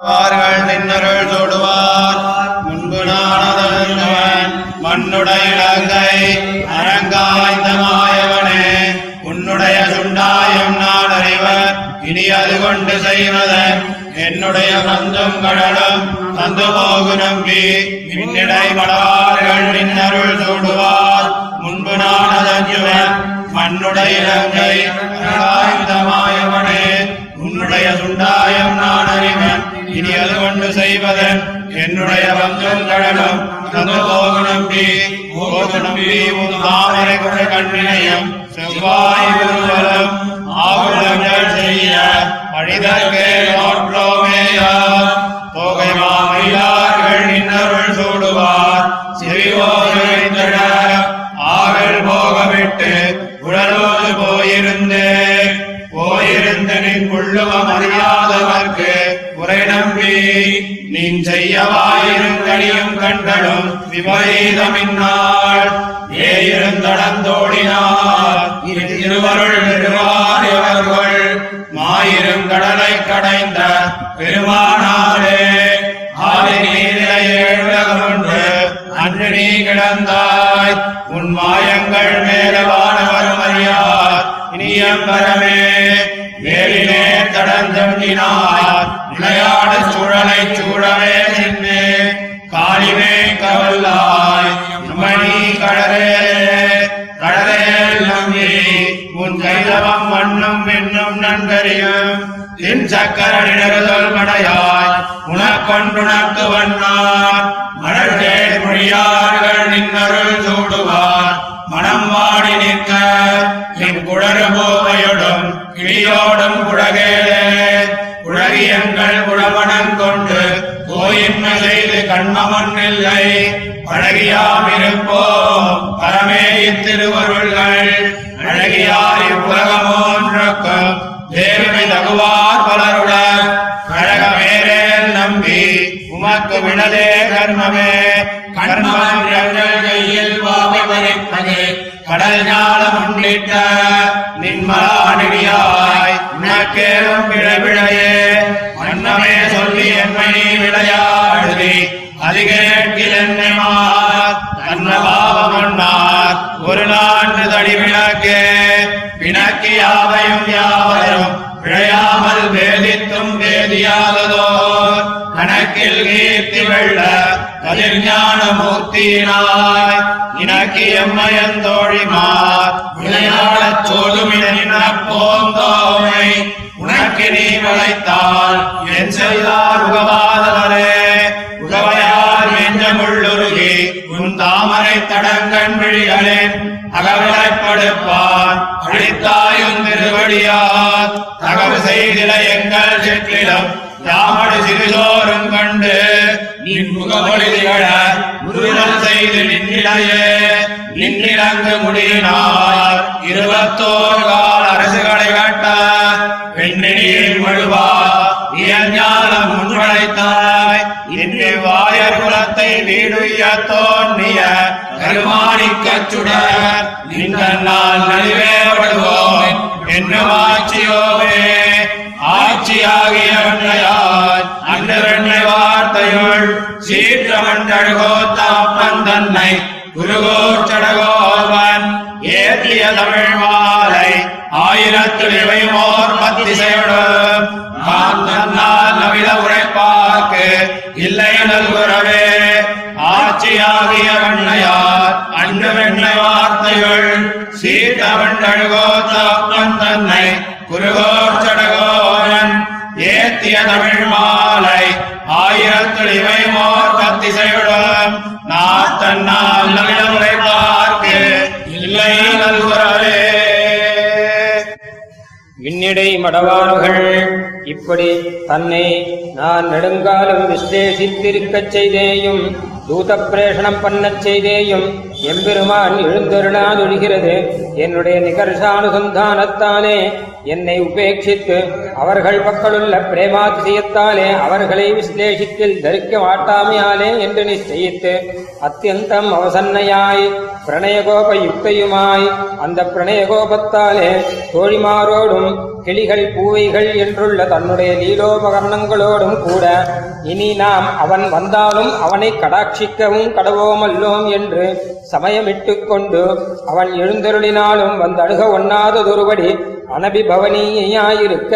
அவர்கள் நின்னருள் தொடுவார். முன்பு நானதன் மண்ணுடைய இலங்கை அரங்காய்ந்த மாயவனே. உன்னுடைய சுண்டாயம் நான் அறிவர். இனி அது கொண்டு செய்வதன் என்னுடைய பந்தும் கடலும் தந்து போகு நம்பி. பின்னிடை மடவார்கள் நின்னருள் சூடுவார் முன்பு நானதன் மண்ணுடைய இலங்கை அரங்காய்ந்த மாயவனே. உன்னுடைய சுண்டாயம் நான் அறிவன் இனி அது கொண்டு செய்வதன் என்னுடைய பங்கும் கடலும் தந்து போகு நம்பி நம்பி உன் தாமரை குறை கண்ணினையும் செவ்வாய் விருவலம் ஆகுலங்கள் செய்ய. அழிதற்கே நோற்றோமேயா நம்பி கண்களும் செய்யவாயிருங்கனியும் விபரீதமின்னாள். ஏயிருந்தடந்தோடினார் இருவருள் பெறுவார் இவர்கள் மாயிரும் கடலை கடைந்த பெருமானாரே. ஆதி அன்று நீ கிடந்தாய். உன் மாயங்கள் மேலவானவரும் அறியார். இனியம்பரமே வேலிலே தடந்தொண்டினார் விளையாட சூழவே நின்று காலிவே கவல்லாய் மணி கடலே. கடலே நம்பி உன் கைதவம் மண்ணும் பெண்ணும் நன்கறியும் என் சக்கர சக்கரனிடறுதல் மடையாய் உனக்கொண்டுனக்கு வண்ணா கோயின்மை செய்து கண்மமன் இல்லை பழகியாம் பரமே இத்திருவருள்கள் அழகியார் இவ்வுலகமோன்றுக்கும் தேவனை தகுவார் பலருடன் கழகமேரேல் நம்பி உமக்கு வினதே கர்மமே. கண்மன் கையில் வாவை வரைப்பது கடல் ஞானம் உள்ளிட்ட நின்மலானிடியாய் உனக்கேறும் விழைவிழையே மன்னமே விளையாடுதி அதிகேட்டில் என்னை ஒரு நான்கு தடி விளக்கு. விளக்கு யாவையும் யாவரும் விழையாமல் வேதித்தும் வேதியாததோ. கணக்கில் கீர்த்தி வெள்ள கதிர்ஞான மூர்த்தியினாய் இனக்கு எம்மையந்தோழிமார் விளையாடச் சோதுமின போந்தோமை. உனக்கு நீ வளைத்தால் தடங்கண் விழிகளே அகவலைப்படுப்பார். அழித்தாயும் திருவடியார். தகவு செய்தில எங்கள் செற்றிலும் யாமடு சிறுதோறும் கண்டு நின் முகமொழி முருகன் செய்து நின்னிலையே நின்னிலங்கு முடியினார் முன்வழைத்தாய் குலத்தை வீடுய தோன்றிய கருமாணிக்கச் சுடர் நின்னால் நலிவேப்படுவோம் என்னும் ஆட்சியோவே. ஆட்சியாகிய வெண்ணையாய் வார்த்தையுள் வெண்ணை தாப்பன் சீற்றமண்டழுகோத்தாப்பன் தன்னை குருகோச்சடகோவன் ஏற்றிய தமிழ் நல்குறவே ஆட்சியாகிய வண்ணையார் அன்று வார்த்தைகள் சீட்டவன் அழுகோ தாப்பன் தன்னை குருகோர் சடகோரன் ஏத்திய தமிழ் மாலை. ஆயிரத்தில் இவை மோர் பத்திசையுடன் நாத்தன்னால் தன்னால் நவில இல்லை நல்குறவே விண்ணிடை மடவார்கள் இப்படி தன்னை நான் நெடுங்காலம் விஸ்லேஷித்திருக்கச் செய்தேயும் தூத பிரேஷணம் பண்ணச் செய்தேயும் எம்பெருமான் எழுந்தருளாதொழிகிறது. என்னுடைய நிகர்ஷானுசந்தானத்தானே என்னை உபேட்சித்து அவர்கள் மக்களுள்ள பிரேமாதிசயத்தாலே அவர்களை விசிலேஷித்தில் தரிக்க மாட்டாமையாலே என்று நிச்சயித்து அத்தியந்தம் அவசன்னையாய் பிரணயகோப யுக்தையுமாய் அந்த பிரணயகோபத்தாலே தோழிமாரோடும் கிளிகள் பூவைகள் என்றுள்ள தன்னுடைய லீலோபகரணங்களோடும் கூட இனி நாம் அவன் வந்தாலும் அவனை கடாட்சிக்கவும் கடவோமல்லோம் என்று சமயமிட்டு கொண்டு அவன் எழுந்தருளினாலும் வந்தழுக ஒண்ணாததொருபடி அனபிபவனீயாயிருக்க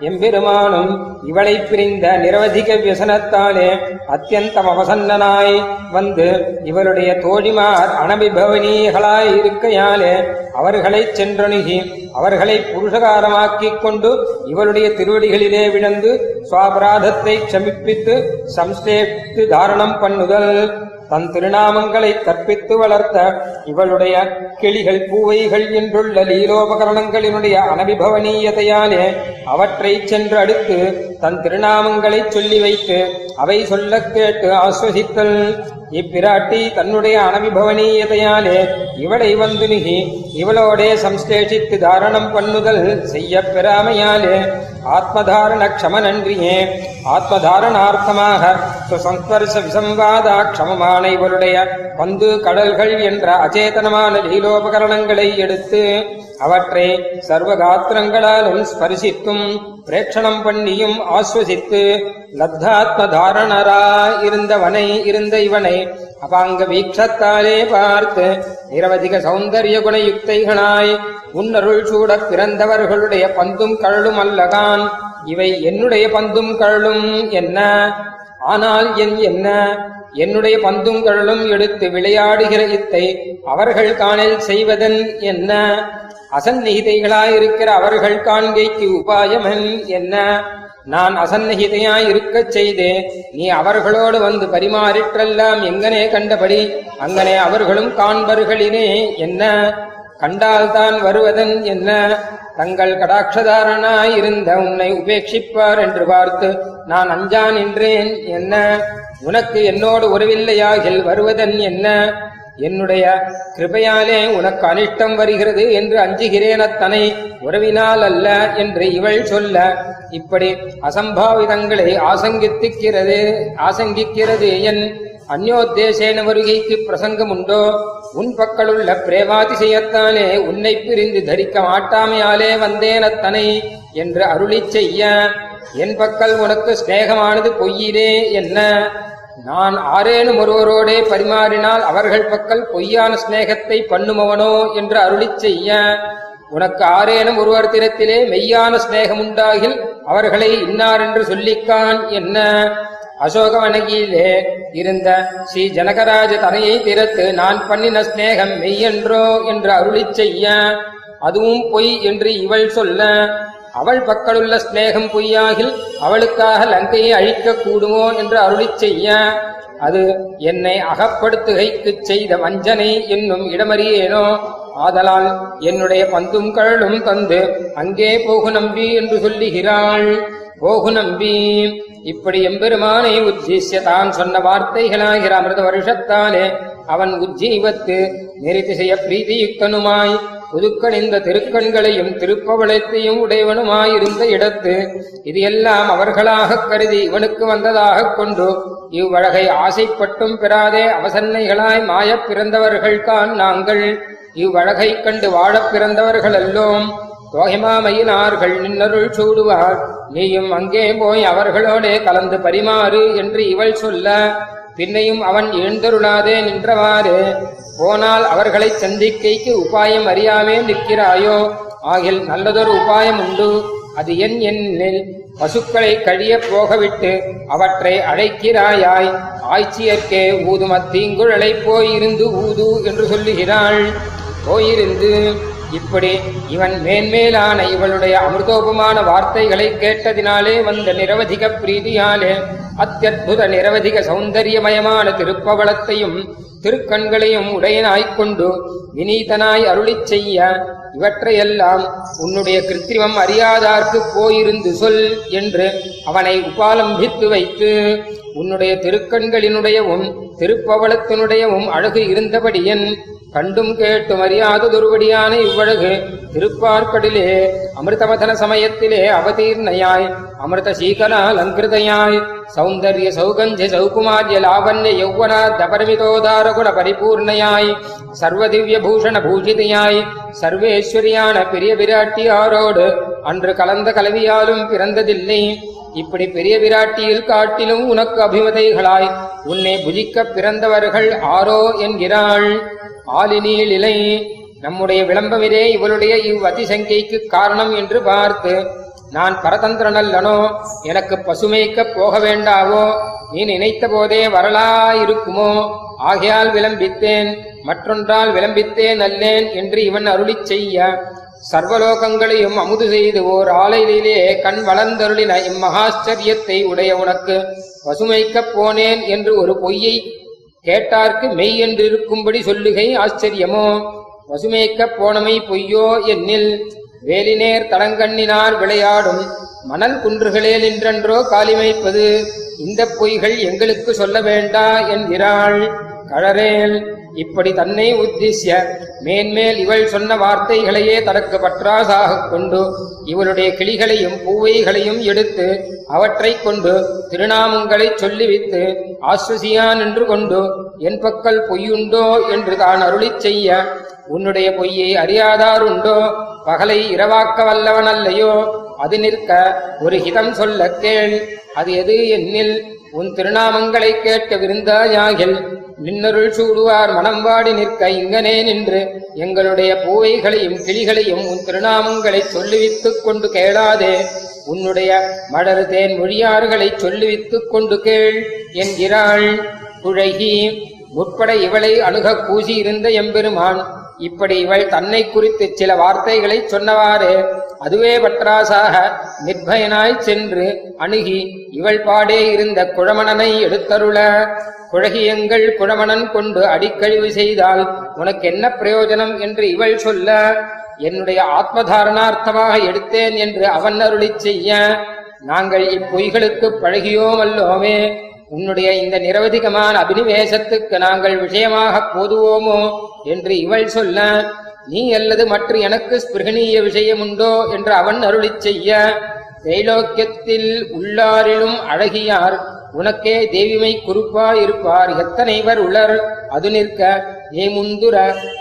எம்பெருமானும் இவளை பிரிந்த நிரவதிக வியசனத்தாலே அத்தியந்தம் அவசன்னனாய் வந்து இவருடைய தோழிமார் அனபிபவனீயர்களாய் இருக்கையாலே அவர்களைச் சென்றணுகி அவர்களை புருஷகாரமாக்கிக் கொண்டு இவருடைய திருவடிகளிலே விழுந்து சுவாபராதத்தை சமிப்பித்து சம்ஸ்லேப்து தாரணம் பண்ணுதல். தன் திருநாமங்களை கற்பித்து வளர்த்த இவளுடைய கிளிகள் பூவைகள் என்றுள்ள லீலோபகரணங்களினுடைய அனபிபவனீயதையாலே அவற்றைச் சென்று அடுத்து தன் திருநாமங்களைச் சொல்லி வைத்து அவை சொல்லக் கேட்டு ஆஸ்வசித்தல். இப்பிராட்டி தன்னுடைய அனவிபவனீயதையாலே இவளை வந்து நிகி இவளோடே சம்ஸ்லேஷித்து தாரணம் பண்ணுதல் செய்யப் பெறாமையாலே ஆத்மதாரண க்ஷமனன்றியே ஆத்மதாரணார்த்தமாக சுசம்ஸ்பர்ச விசம்வாதா க்ஷமமான இவளுடைய பந்து கடல்கள் என்ற அச்சேதனமான லீலோபகரணங்களை எடுத்து அவற்றை சர்வகாத்திரங்களாலும் ஸ்பரிசித்தும் பிரேட்சணம் பண்ணியும் ஆஸ்வசித்து லத்தாத்ம தாரணரா இருந்தவனை இருந்த இவனை அபாங்க வீக்ஷத்தாலே பார்த்து நிரவதிக சௌந்தரிய குணயுக்தைகளாய் உன்னருள் சூட பிறந்தவர்களுடைய பந்தும் கழலும் அல்லகான். இவை என்னுடைய பந்தும் கழலும் என்ன? ஆனால் என் என்ன? என்னுடைய பந்தும் கழலும் எடுத்து விளையாடுகிற இத்தை அவர்கள் காணல் செய்வதன் என்ன? அசந்நிகிதைகளாயிருக்கிற அவர்கள் காண்கைக்கு உபாயமன் என்ன? நான் அசந்நிகிதையாய் இருக்கச் செய்தே நீ அவர்களோடு வந்து பரிமாறிற்றெல்லாம் எங்கனே கண்டபடி அங்கனே அவர்களும் காண்பர்களினே என்ன? கண்டால்தான் வருவதன் என்ன? தங்கள் கடாட்சதாரனாய் இருந்த உன்னை உபேட்சிப்பார் என்று பார்த்து நான் அஞ்சான் நின்றேன் என்ன? உனக்கு என்னோடு உறவில்லையாகில் வருவதன் என்ன? என்னுடைய கிருபையாலே உனக்கு அனிஷ்டம் வருகிறது என்று அஞ்சுகிறேன் அத்தனை. உறவினால் அல்ல என்று இவள் சொல்ல இப்படி அசம்பாவிதங்களை ஆசங்கித்துக்கிறது ஆசங்கிக்கிறது என் அந்யோத்தேசேன வருகைக்கு பிரசங்கம் உண்டோ உன் பக்கலுள்ள பிரேமாதிசயத்தாலே உன்னை பிரிந்து தரிக்க மாட்டாமையாலே வந்தேன் அத்தனை என்று அருளிச் செய்ய என் பக்கல் உனக்கு ஸ்நேகமானது பொய்யிலே என்ன? நான் ஆரேனும் ஒருவரோடே பரிமாறினால் அவர்கள் பக்கல் பொய்யான சிநேகத்தை பண்ணுமவனோ என்று அருளிச் செய்ய. உனக்கு ஆரேனும் ஒருவர் தினத்திலே மெய்யான சிநேகம் உண்டாகில் அவர்களை இன்னார் என்று சொல்லிக்கான் என்ன? அசோகவனகியிலே இருந்த ஸ்ரீ ஜனகராஜ தனையை திறத்து நான் பண்ணின ஸ்நேகம் மெய்யென்றோ என்று அருளிச் செய்ய. அதுவும் பொய் என்று இவள் சொல்ல. அவள் பக்கலுள்ள சிநேகம் பொய்யாகில் அவளுக்காக லங்கையை அழிக்கக் கூடுமோ என்று அருளிச் செய்ய அது என்னை அகப்படுத்துகைக்குச் செய்த வஞ்சனை என்னும் இடமறியேனோ? ஆதலால் என்னுடைய பந்தும் கழலும் தந்து அங்கே போகு நம்பி என்று சொல்லுகிறாள். போகு நம்பி. இப்படி எம்பெருமானை உத்தேசிய தான் சொன்ன வார்த்தைகளாகிற அமிர்த வருஷத்தாலே அவன் உஜ்ஜீவத்து நெறிதிசைய பிரீதியுக்தனுமாய் புதுக்கணிந்த திருக்கண்களையும் திருப்பவளத்தையும் உடையவனுமாயிருந்த இடத்து இது எல்லாம் அவர்களாகக் கருதி இவனுக்கு வந்ததாகக் கொண்டு இவ்வழகை ஆசைப்பட்டும் பெறாதே அவசன்னைகளாய் மாயப் பிறந்தவர்கள்தான் நாங்கள். இவ்வழகைக் கண்டு வாழப் பிறந்தவர்கள் அல்லோம் தோகிமாமையினார்கள் நின்னருள் சூடுவார். நீயும் அங்கே போய் அவர்களோடே கலந்து பரிமாறு என்று இவள் சொல்ல பின்னையும் அவன் எழுந்தருளாதே நின்றவாறு. போனால் அவர்களைச் சந்திக்கைக்கு உபாயம் அறியாமே நிற்கிறாயோ? ஆகில் நல்லதொரு உபாயம் உண்டு. அது என் எண்ணில் பசுக்களை கழியப் போகவிட்டு அவற்றை அழைக்கிறாயாய். ஆய்ச்சியற்கே ஊதும் அத்தீங்குழலை போயிருந்து ஊது என்று சொல்லுகிறாள். போயிருந்து இப்படி இவன் மேன்மேலான இவளுடைய அமிர்தோபமான வார்த்தைகளை கேட்டதினாலே வந்த நிரவதிக பிரீதியாலே அத்தியுத நிரவதிக சௌந்தரியமயமான திருப்பவளத்தையும் திருக்கண்களையும் உடையனாய்க் கொண்டு வினீதனாய் அருளிச் செய்ய இவற்றையெல்லாம் உன்னுடைய கிருத்திரிமம் அறியாதார்க்கு போயிருந்து சொல் என்று அவனை உபாலம்பித்து வைத்து உன்னுடைய திருக்கண்களினுடையவும் திருப்பவளத்தினுடையவும் அழகு இருந்தபடியன் கண்டும் கேட்டு அறியாத துருவடியான இவ்வழகு. திருப்பார்க்கடிலே அமிர்தமதன சமயத்திலே அவதீர்ணையாய். அமிர்த சீகலா அலங்கிருதையாய் சௌந்தர்ய சௌகஞ்ச சௌகுமாரிய லாவண்ய யௌவனா தபரமிதோதார குண பரிபூர்ணையாய். சர்வதிவ்ய பூஷண பூஜிதையாய். சர்வேஸ்வரியான பெரிய விராட்டியாரோடு அன்று கலந்த கலவியாலும் பிறந்ததில்லை. இப்படி பெரிய விராட்டியில் காட்டிலும் உனக்கு அபிமதைகளாய் உன்னை புஜிக்க பிறந்தவர்கள் ஆரோ என்கிறாள். ஆலினியில் இலை நம்முடைய விளம்பமிதே இவளுடைய இவ் அதிசங்கைக்கு காரணம் என்று பார்த்து நான் பரதந்திரனல்லனோ எனக்கு பசுமைக்கப் போக வேண்டாவோ நீ நினைத்த போதே வரலாயிருக்குமோ? ஆகையால் விளம்பித்தேன் மற்றொன்றால் விளம்பித்தேன் அல்லேன் என்று இவன் அருளிச் செய்ய சர்வலோகங்களையும் அமுது செய்து ஓர் ஆலையிலே கண் வளர்ந்தருளின இம்மகாச்சரியத்தை உடைய உனக்கு பசுமைக்கப் போனேன் என்று ஒரு பொய்யை கேட்டார்க்கு மெய் என்று இருக்கும்படி சொல்லுகை ஆச்சரியமோ? பசுமைக்கப் போனமை பொய்யோ என்னில்? வேலினேர் தடங்கண்ணினார் விளையாடும் மணல் குன்றுகளே நின்றன்றோ காலிமைப்பது? இந்த பொய்கள் எங்களுக்கு சொல்ல வேண்டா என்கிறாள் கழறேல். இப்படி தன்னை உத்திஷ்ய மேன்மேல் இவள் சொன்ன வார்த்தைகளையே தனக்கு பற்றாசாக கொண்டு இவளுடைய கிளிகளையும் பூவைகளையும் எடுத்து அவற்றைக் கொண்டு திருநாமங்களைச் சொல்லிவித்து ஆஸ்வசியா நின்று கொண்டு என் பக்கல் பொய்யுண்டோ என்று தான் அருளிச் செய்ய உன்னுடைய பொய்யை அறியாதாருண்டோ? பகலை இரவாக்க வல்லவனல்லையோ? அது நிற்க ஒரு ஹிதம் சொல்ல கேள். அது எது என்னில்? உன் திருநாமங்களை கேட்க விருந்தாயாகில் நின்னருள் சூடுவார் மனம் வாடி நிற்க இங்கனே நின்று. எங்களுடைய பூவைகளையும் கிளிகளையும் உன் திருநாமங்களை சொல்லுவித்துக் கொண்டு கேளாதே. உன்னுடைய மலர் தேன் மொழியாறுகளைச் சொல்லுவித்துக் கொண்டு கேள் என்கிறாள். குழகி உட்பட இவளை அணுக கூசியிருந்த எம்பெருமான். இப்படி இவள் தன்னை குறித்து சில வார்த்தைகளைச் சொன்னவாறு அதுவே பற்றாசாக நிர்பயனாய் சென்று அணுகி இவள் பாடே இருந்த குழமணனை எடுத்தருள குழகியங்கள் குழமணன் கொண்டு அடிக்கழிவு செய்தால் உனக்கு என்ன பிரயோஜனம் என்று இவள் சொல்ல என்னுடைய ஆத்மதாரணார்த்தமாக எடுத்தேன் என்று அவன் அருளிச் செய்ய நாங்கள் இப்பொய்களுக்கு பழகியோம் அல்லோமே உன்னுடைய இந்த நிரவதிகமான அபினிவேசத்துக்கு நாங்கள் விஷயமாக போதுவோமோ என்று இவள் சொல்ல நீ அல்லது மற்ற எனக்கு ஸ்பிருகணீய விஷயமுண்டோ என்று அவன் அருளிச் செய்ய தைலோக்கியத்தில் உள்ளாரிலும் அழகியார் உனக்கே தேவிமை குறிப்பாயிருப்பார். எத்தனைவர் உளர் அது நிற்க நீ முந்துர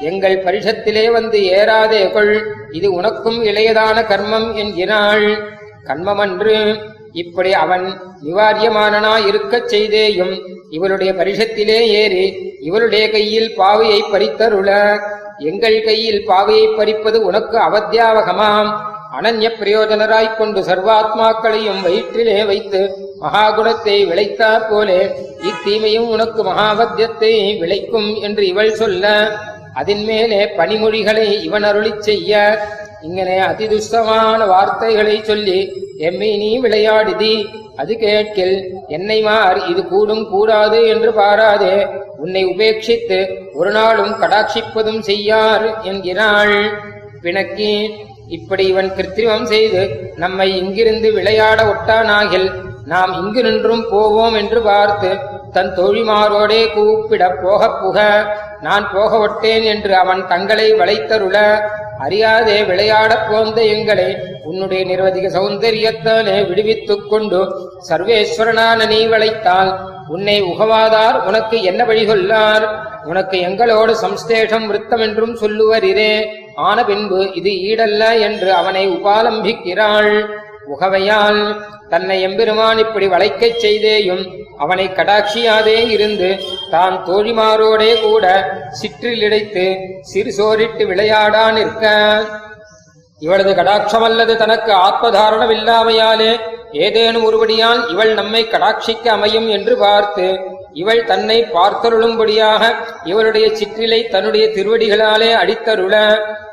எங்கள் பரிஷத்திலே வந்து ஏறாதே கொள் இது உனக்கும் இளையதான கர்மம் என்கிறாள். கர்மமன்று இப்படி அவன் நிவாரியமானனா இருக்கச் செய்தேயும் இவளுடைய பரிஷத்திலே ஏறி இவளுடைய கையில் பாவையை பறித்தருள எங்கள் கையில் பாவையை பறிப்பது உனக்கு அவத்தியாவகமாம். அனன்ய பிரயோஜனராய்க் கொண்டு சர்வாத்மாக்களையும் வயிற்றிலே வைத்து மகாகுணத்தை விளைத்தாற் போலே இத்தீமையும் உனக்கு மகாவத்தியத்தை விளைக்கும் என்று இவள் சொல்ல அதின் மேலே பனிமொழிகளை இவன் அருளிச் செய்ய இங்கனே அதிதுஷ்டமான வார்த்தைகளை சொல்லி எம்மை நீ விளையாடுதி அது கேட்கில் என்னை மார் இது கூடும் கூடாது என்று பாராதே உன்னை உபேட்சித்து ஒரு நாளும் கடாட்சிப்பதும் செய்யார் என்கிறாள் பிணக்கி. இப்படி இவன் கிருத்திரிமம் செய்து நம்மை இங்கிருந்து விளையாட ஒட்டானாகில் நாம் இங்கு நின்றும் போவோம் என்று பார்த்து தன் தோழிமாரோடே கூப்பிட போகப் புக நான் போக ஒட்டேன் என்று அவன் தங்களை வளைத்தருள அறியாதே விளையாடப் போந்த எங்களை உன்னுடைய நிர்வதிக சௌந்தரியத்தாலே விடுவித்துக் கொண்டு சர்வேஸ்வரனான நீ வளைத்தால் உன்னை உகவாதார் உனக்கு என்ன வழிகொள்ளார் உனக்கு எங்களோடு சம்ஸ்தேஷம் விருத்தம் என்றும் சொல்லுவரிரே. ஆன பின்பு இது ஈடல்ல என்று அவனை உபாலம்பிக்கிறாள். உகவையால் தன்னை எம்பெருமான் இப்படி வளைக்கச் செய்தேயும் அவனை கடாட்சியாதே இருந்து தான் தோழிமாரோடே கூட சிற்றிலிடைத்து சிறுசோரிட்டு விளையாடா நிற்க. இவளது கடாட்சமல்லது தனக்கு ஆத்மதாரணமில்லாமையாலே ஏதேனும் ஒருபடியால் இவள் நம்மை கடாட்சிக்க அமையும் என்று பார்த்து இவள் தன்னை பார்த்தருளும்படியாக இவளுடைய சிற்றிலை தன்னுடைய திருவடிகளாலே அடித்தருள.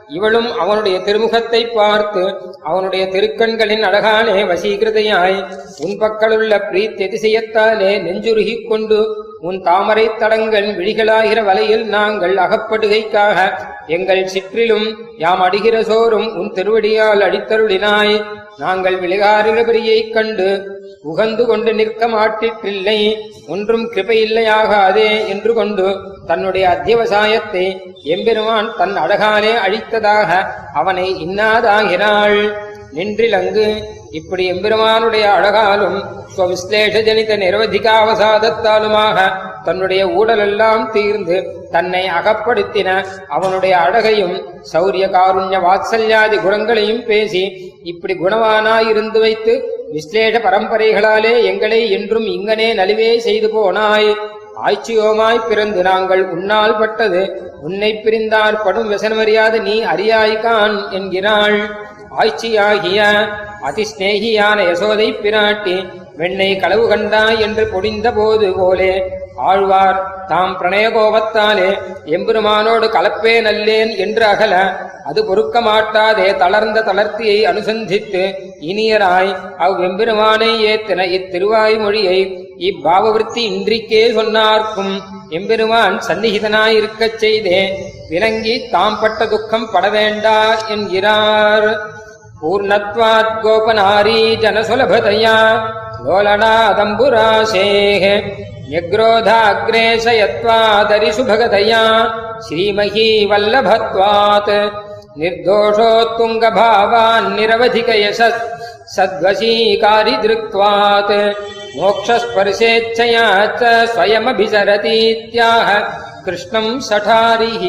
இவளும் அவனுடைய திருமுகத்தை பார்த்து அவனுடைய திருக்கண்களின் அழகாலே வசீகிருதையாய் உன் பக்கலுள்ள பிரீத்தியதிசயத்தாலே நெஞ்சுருகிக் கொண்டு உன் தாமரை தடங்கள் விழிகளாகிற வலையில் நாங்கள் அகப்படுகைக்காக எங்கள் சிற்றிலும் யாம் அடிகிற சோறும் உன் திருவடியால் அடித்தருளினாய். நாங்கள் விளையாறுபரியைக் கண்டு உகந்து கொண்டு நிற்க மாட்டிற்றில்லை ஒன்றும் கிருபையில்லையாகாதே என்று கொண்டு தன்னுடைய அத்தியவசாயத்தை எம்பெருமான் தன் அழகாலே அழித்ததாக அவனை இன்னாதாகிறாள் நின்றிலங்கு இப்படி எம்பெருமானுடைய அழகாலும் ஸ்வவிஸ்லேஷ ஜனித நிரவதிகாவசாதத்தாலுமாக தன்னுடைய ஊடலெல்லாம் தீர்ந்து தன்னை அகப்படுத்தின அவனுடைய அழகையும் சௌரிய காருண்ய வாத்சல்யாதி குணங்களையும் பேசி இப்படி குணவானாயிருந்து வைத்து விஸ்லேஷ பரம்பரைகளாலே எங்களை என்றும் இங்கனே நலிவே செய்து போனாய். ஆய்ச்சியோமாய் பிறந்து நாங்கள் உன்னால் பட்டது உன்னை பிரிந்தார் படும் விசனமறியாது நீ அறியாய்கான் என்கிறாள். ஆய்ச்சியாகிய அதிஸ்நேகியான யசோதை பிராட்டி வெண்ணை களவு கண்டாய் என்று பொடிந்த போது போலே ஆழ்வார் தாம் பிரணய கோபத்தாலே எம்பெருமானோடு கலப்பே நல்லேன் என்று அகல அது பொறுக்க மாட்டாதே தளர்ந்த தளர்த்தியை அனுசந்தித்து இனியராய் அவ்வெம்பெருமானை ஏத்தின இத்திருவாய்மொழியை இப்பாவவிருத்தி இன்றிக்கே சொன்னார்க்கும் எம்பெருமான் சந்நிகிதனாயிருக்கச் செய்தே விளங்கி தாம் பட்ட துக்கம் பட வேண்டா என்கிறார். பூர்ணத்வாத் கோபநாரி ஜனசுலபதையா लोलनादम्बुराशेः न्यग्रोधाग्रेशयत्वादरिशुभगतया श्रीमही वल्लभत्वात् निर्दोषोत्तुङ्गभावान्निरवधिकयशस् सद्वशीकारिदृक्त्वात् मोक्षस्पर्शेच्छया च स्वयमभिसरतीत्याह कृष्णम् सठारिः